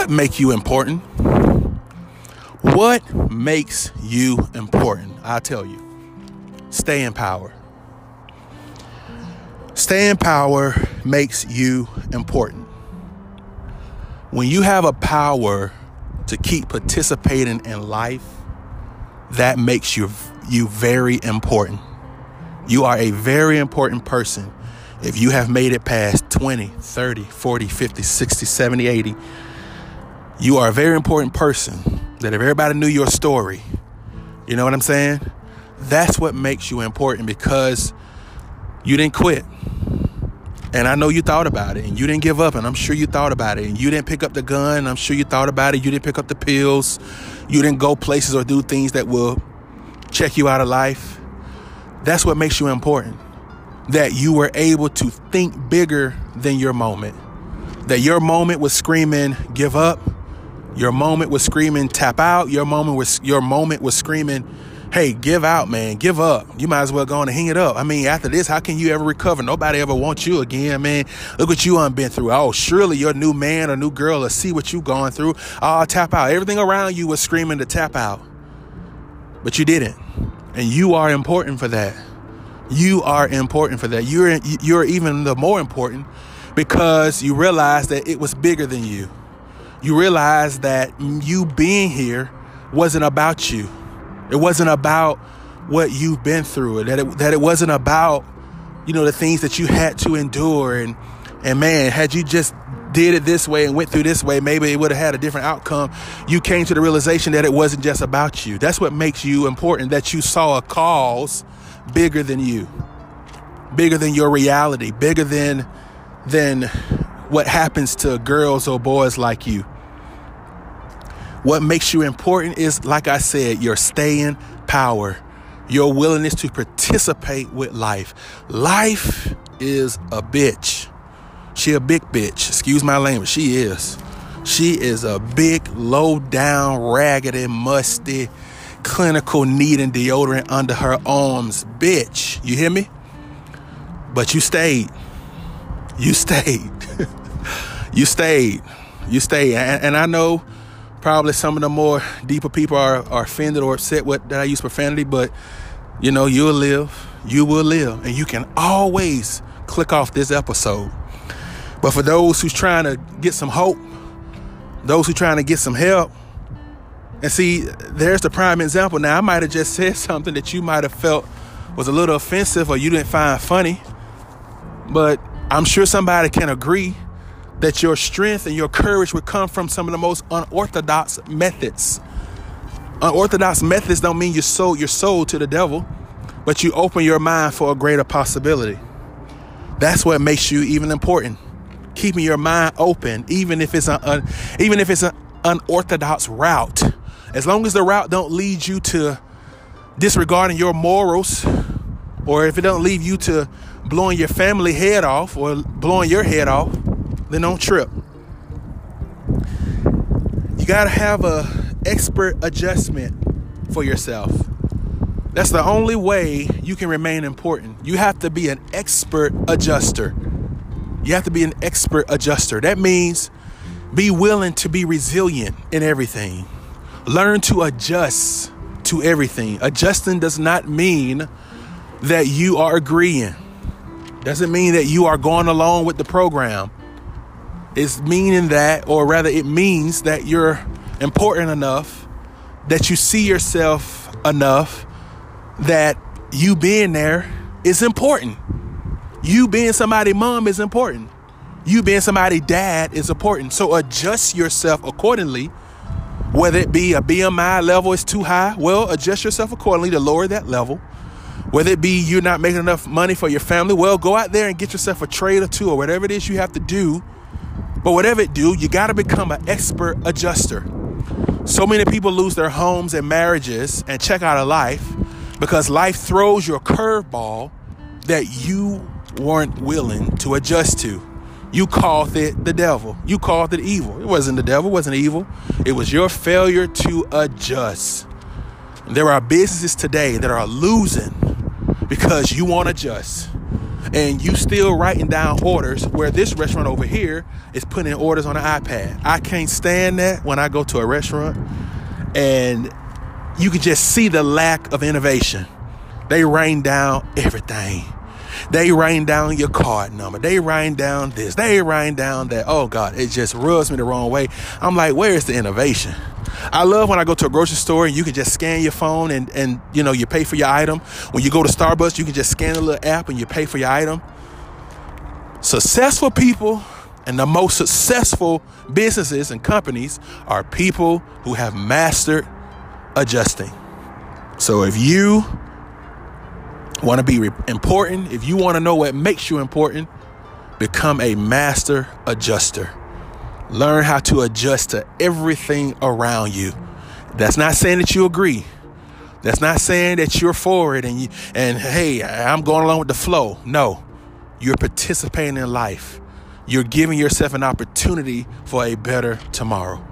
What make you important? What makes you important? I'll tell you. Stay in power. Stay in power makes you important. When you have a power to keep participating in life, that makes you you very important. You are a very important person if you have made it past 20, 30, 40, 50, 60, 70, 80. You are a very important person that if everybody knew your story, you know what I'm saying? That's what makes you important because you didn't quit. And I know you thought about it and you didn't give up, and I'm sure you thought about it. And you didn't pick up the gun, I'm sure you thought about it. You didn't pick up the pills. You didn't go places or do things that will check you out of life. That's what makes you important. That you were able to think bigger than your moment. That your moment was screaming, give up. Your moment was screaming, tap out. Your moment was your moment was screaming, hey, give out, man, give up. You might as well go on and hang it up. I mean, after this, how can you ever recover? Nobody ever wants you again, man. Look what you have been through. Oh, surely your new man or new girl will see what you going through. Oh, tap out. Everything around you was screaming to tap out. But you didn't. And you are important for that. You are important for that. You're you're even the more important because you realize that it was bigger than you. You realize that you being here wasn't about you. It wasn't about what you've been through. That it, that it wasn't about you know the things that you had to endure and and man, had you just did it this way and went through this way, maybe it would have had a different outcome. You came to the realization that it wasn't just about you. That's what makes you important, that you saw a cause bigger than you, bigger than your reality, bigger than than what happens to girls or boys like you. What makes you important is, like I said, your staying power, your willingness to participate with life. Life is a bitch. She a big bitch. Excuse my language. She is. She is a big, low down, raggedy, musty, clinical needing deodorant under her arms bitch. You hear me? But you stayed. You stayed. you stayed. You stayed. And, and, I know probably some of the more deeper people are, are offended or upset with that I use profanity, but you know, you'll live. You will live. And you can always click off this episode. But for those who's trying to get some hope, those who trying to get some help, and see, there's the prime example. Now, I might have just said something that you might have felt was a little offensive or you didn't find funny, but I'm sure somebody can agree that your strength and your courage would come from some of the most unorthodox methods. Unorthodox methods don't mean you sold your soul to the devil, but you open your mind for a greater possibility. That's what makes you even important. Keeping your mind open, even if it's an even if it's an unorthodox route as long as the route don't lead you to disregarding your morals, or if it don't lead you to blowing your family head off or blowing your head off, then don't trip. You gotta have a expert adjustment for yourself. That's the only way you can remain important. You have to be an expert adjuster. You have to be an expert adjuster. That means be willing to be resilient in everything. Learn to adjust to everything. Adjusting does not mean that you are agreeing. Doesn't mean that you are going along with the program. It's meaning that, or rather, it means that you're important enough, that you see yourself enough, that you being there is important. You being somebody mom is important. You being somebody dad is important. So adjust yourself accordingly whether it be a BMI level is too high, well, adjust yourself accordingly to lower that level. Whether it be you're not making enough money for your family, well, go out there and get yourself a trade or two or whatever it is you have to do. But whatever it do, you got to become an expert adjuster. So many people lose their homes and marriages and check out of life because life throws you a curveball that you weren't willing to adjust to. You called it the devil. You called it evil. It wasn't the devil, it wasn't evil. It was your failure to adjust. There are businesses today that are losing because you won't adjust. And you still writing down orders where this restaurant over here is putting in orders on an iPad. I can't stand that when I go to a restaurant and you can just see the lack of innovation. They rain down everything. They rain down your card number. They rain down this. They rain down that. Oh God, it just rubs me the wrong way. I'm like, where is the innovation? I love when I go to a grocery store and you can just scan your phone and, and you know you pay for your item. When you go to Starbucks, you can just scan a little app and you pay for your item. Successful people and the most successful businesses and companies are people who have mastered adjusting. So if you want to be re- important, if you want to know what makes you important, become a master adjuster. Learn how to adjust to everything around you. That's not saying that you agree. That's not saying that you're forward and you, and hey, I'm going along with the flow. No. You're participating in life. You're giving yourself an opportunity for a better tomorrow.